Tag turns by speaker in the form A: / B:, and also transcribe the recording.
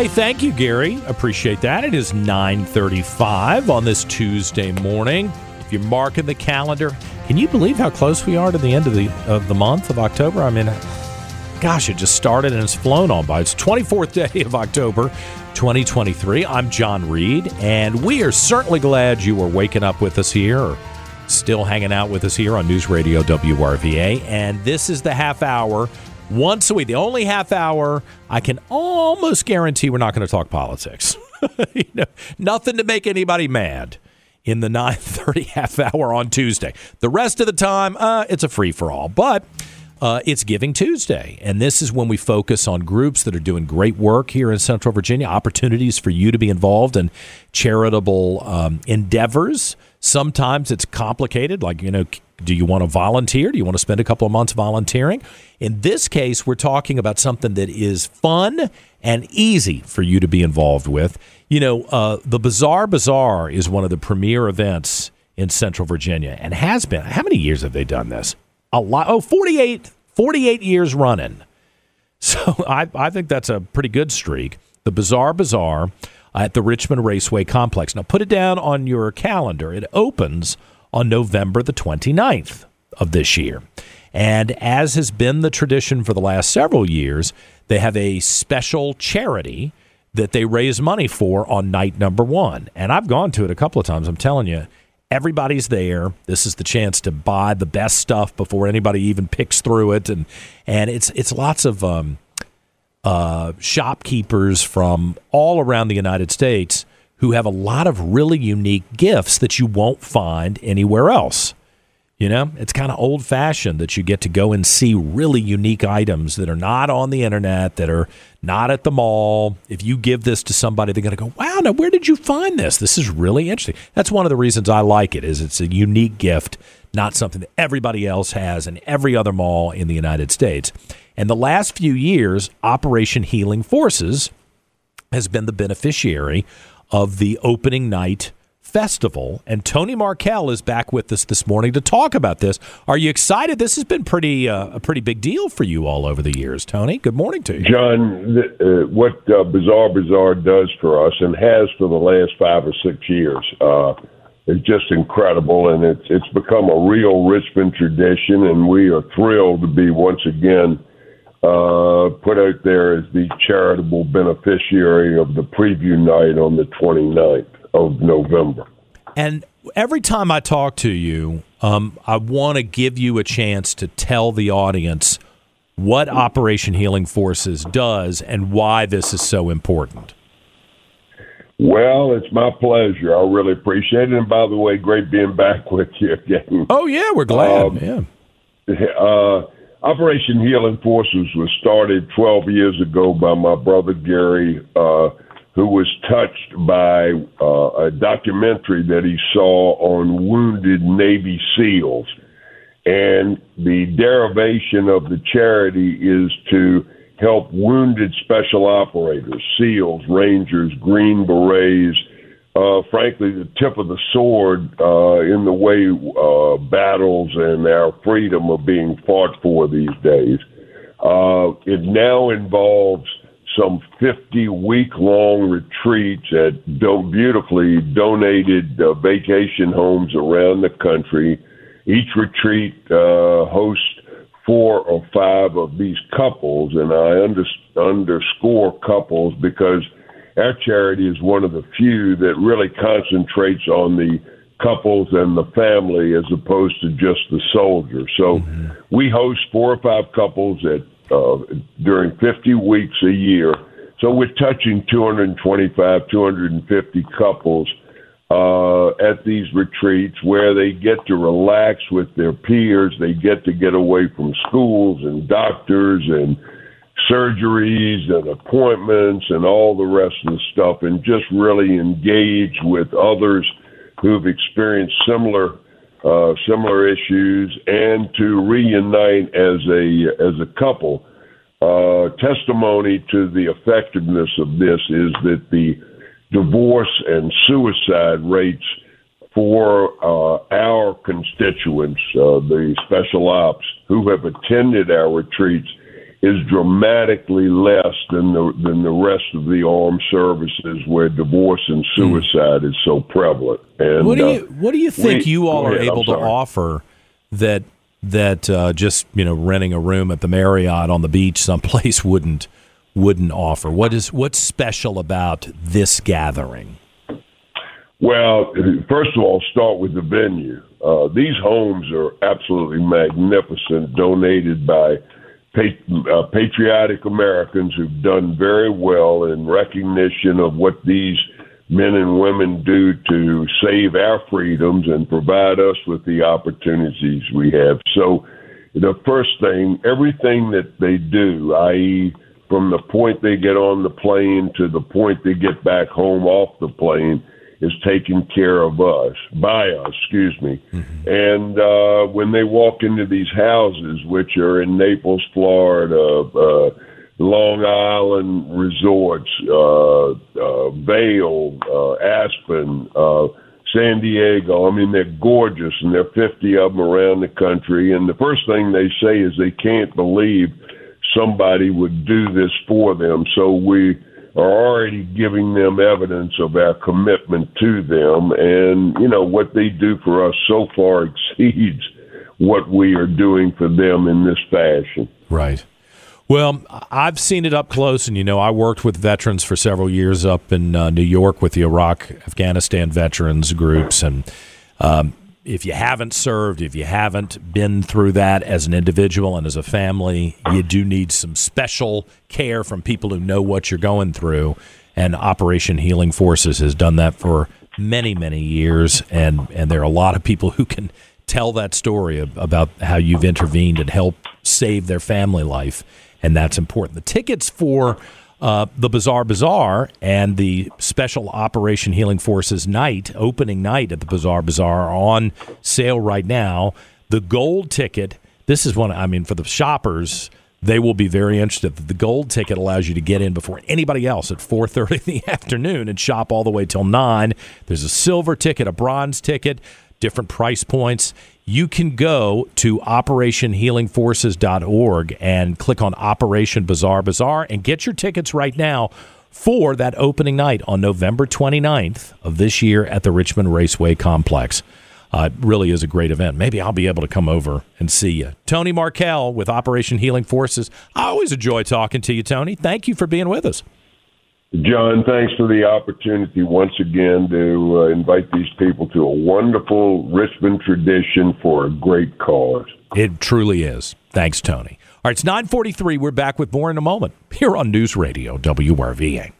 A: Hey, thank you, Gary. Appreciate that. It is 9:35 on this Tuesday morning. If you're marking the calendar, can you believe how close we are to the end of the of the month of October? I mean, gosh, it just started and it's flown on by. It's 24th day of October, 2023. I'm John Reed, and we are certainly glad you are waking up with us here, or still hanging out with us here on News Radio WRVA. And this is the half hour once a week, the only half hour I can almost guarantee we're not going to talk politics. you know, nothing to make anybody mad in the 9:30 half hour on Tuesday. The rest of the time, uh, it's a free for all. But uh, it's Giving Tuesday, and this is when we focus on groups that are doing great work here in Central Virginia, opportunities for you to be involved in charitable um, endeavors. Sometimes it's complicated, like, you know, do you want to volunteer? Do you want to spend a couple of months volunteering? In this case, we're talking about something that is fun and easy for you to be involved with. You know, uh, the Bizarre Bazaar is one of the premier events in Central Virginia and has been. How many years have they done this? A lot. Oh, 48, 48 years running. So I, I think that's a pretty good streak. The Bizarre Bazaar at the Richmond Raceway Complex. Now, put it down on your calendar. It opens on November the 29th of this year. And as has been the tradition for the last several years, they have a special charity that they raise money for on night number one. And I've gone to it a couple of times. I'm telling you, everybody's there. This is the chance to buy the best stuff before anybody even picks through it, and and it's it's lots of um, uh, shopkeepers from all around the United States who have a lot of really unique gifts that you won't find anywhere else. You know, it's kind of old fashioned that you get to go and see really unique items that are not on the internet, that are not at the mall. If you give this to somebody, they're going to go, "Wow, now where did you find this? This is really interesting." That's one of the reasons I like it. Is it's a unique gift, not something that everybody else has in every other mall in the United States. And the last few years, Operation Healing Forces has been the beneficiary of the opening night festival. And Tony Markel is back with us this morning to talk about this. Are you excited? This has been pretty uh, a pretty big deal for you all over the years, Tony. Good morning to you,
B: John. Uh, what uh, Bizarre Bazaar does for us and has for the last five or six years uh, is just incredible, and it's it's become a real Richmond tradition, and we are thrilled to be once again uh, put out there as the charitable beneficiary of the preview night on the 29th of November.
A: And every time I talk to you, um, I want to give you a chance to tell the audience what Operation Healing Forces does and why this is so important.
B: Well, it's my pleasure. I really appreciate it. And by the way, great being back with you again.
A: Oh yeah, we're glad. Um,
B: yeah. Uh, Operation Healing Forces was started 12 years ago by my brother Gary, uh, who was touched by uh, a documentary that he saw on wounded Navy SEALs. And the derivation of the charity is to help wounded special operators, SEALs, Rangers, Green Berets, uh, frankly, the tip of the sword uh, in the way uh, battles and our freedom are being fought for these days. Uh, it now involves some 50 week long retreats at do- beautifully donated uh, vacation homes around the country. Each retreat uh, hosts four or five of these couples, and I under- underscore couples because – our charity is one of the few that really concentrates on the couples and the family as opposed to just the soldier. So mm-hmm. we host four or five couples at uh, during 50 weeks a year. So we're touching 225, 250 couples uh, at these retreats where they get to relax with their peers. They get to get away from schools and doctors and surgeries and appointments and all the rest of the stuff and just really engage with others who've experienced similar uh, similar issues and to reunite as a as a couple. Uh, testimony to the effectiveness of this is that the divorce and suicide rates for uh, our constituents, uh, the special ops who have attended our retreats, is dramatically less than the than the rest of the armed services where divorce and hmm. suicide is so prevalent. And
A: what do you uh, what do you think we, you all are able to offer that that uh, just you know renting a room at the Marriott on the beach someplace wouldn't wouldn't offer? What is what's special about this gathering?
B: Well, first of all, start with the venue. Uh, these homes are absolutely magnificent, donated by uh, patriotic Americans who've done very well in recognition of what these men and women do to save our freedoms and provide us with the opportunities we have. So, the first thing, everything that they do, i.e., from the point they get on the plane to the point they get back home off the plane, is taken care of us by us, excuse me. Mm-hmm. And uh, when they walk into these houses, which are in Naples, Florida, uh, Long Island resorts, uh, uh, Vail, uh, Aspen, uh, San Diego. I mean, they're gorgeous, and there are 50 of them around the country. And the first thing they say is they can't believe somebody would do this for them. So we are already giving them evidence of our commitment to them. And, you know, what they do for us so far exceeds what we are doing for them in this fashion.
A: Right. Well, I've seen it up close, and you know, I worked with veterans for several years up in uh, New York with the Iraq, Afghanistan veterans groups, and um, if you haven't served, if you haven't been through that as an individual and as a family, you do need some special care from people who know what you're going through. And Operation Healing Forces has done that for many, many years. And, and there are a lot of people who can tell that story about how you've intervened and helped save their family life. And that's important. The tickets for uh, the Bizarre Bazaar and the Special Operation Healing Forces night, opening night at the Bizarre Bazaar, are on sale right now. The gold ticket, this is one, I mean, for the shoppers, they will be very interested. The gold ticket allows you to get in before anybody else at 4.30 in the afternoon and shop all the way till 9. There's a silver ticket, a bronze ticket, different price points you can go to operationhealingforces.org and click on Operation Bizarre Bazaar and get your tickets right now for that opening night on November 29th of this year at the Richmond Raceway Complex. Uh, it really is a great event. Maybe I'll be able to come over and see you. Tony Markel with Operation Healing Forces. I always enjoy talking to you, Tony. Thank you for being with us.
B: John, thanks for the opportunity once again to uh, invite these people to a wonderful Richmond tradition for a great cause.
A: It truly is. Thanks, Tony. All right, it's 943. We're back with more in a moment here on News Radio WRVA.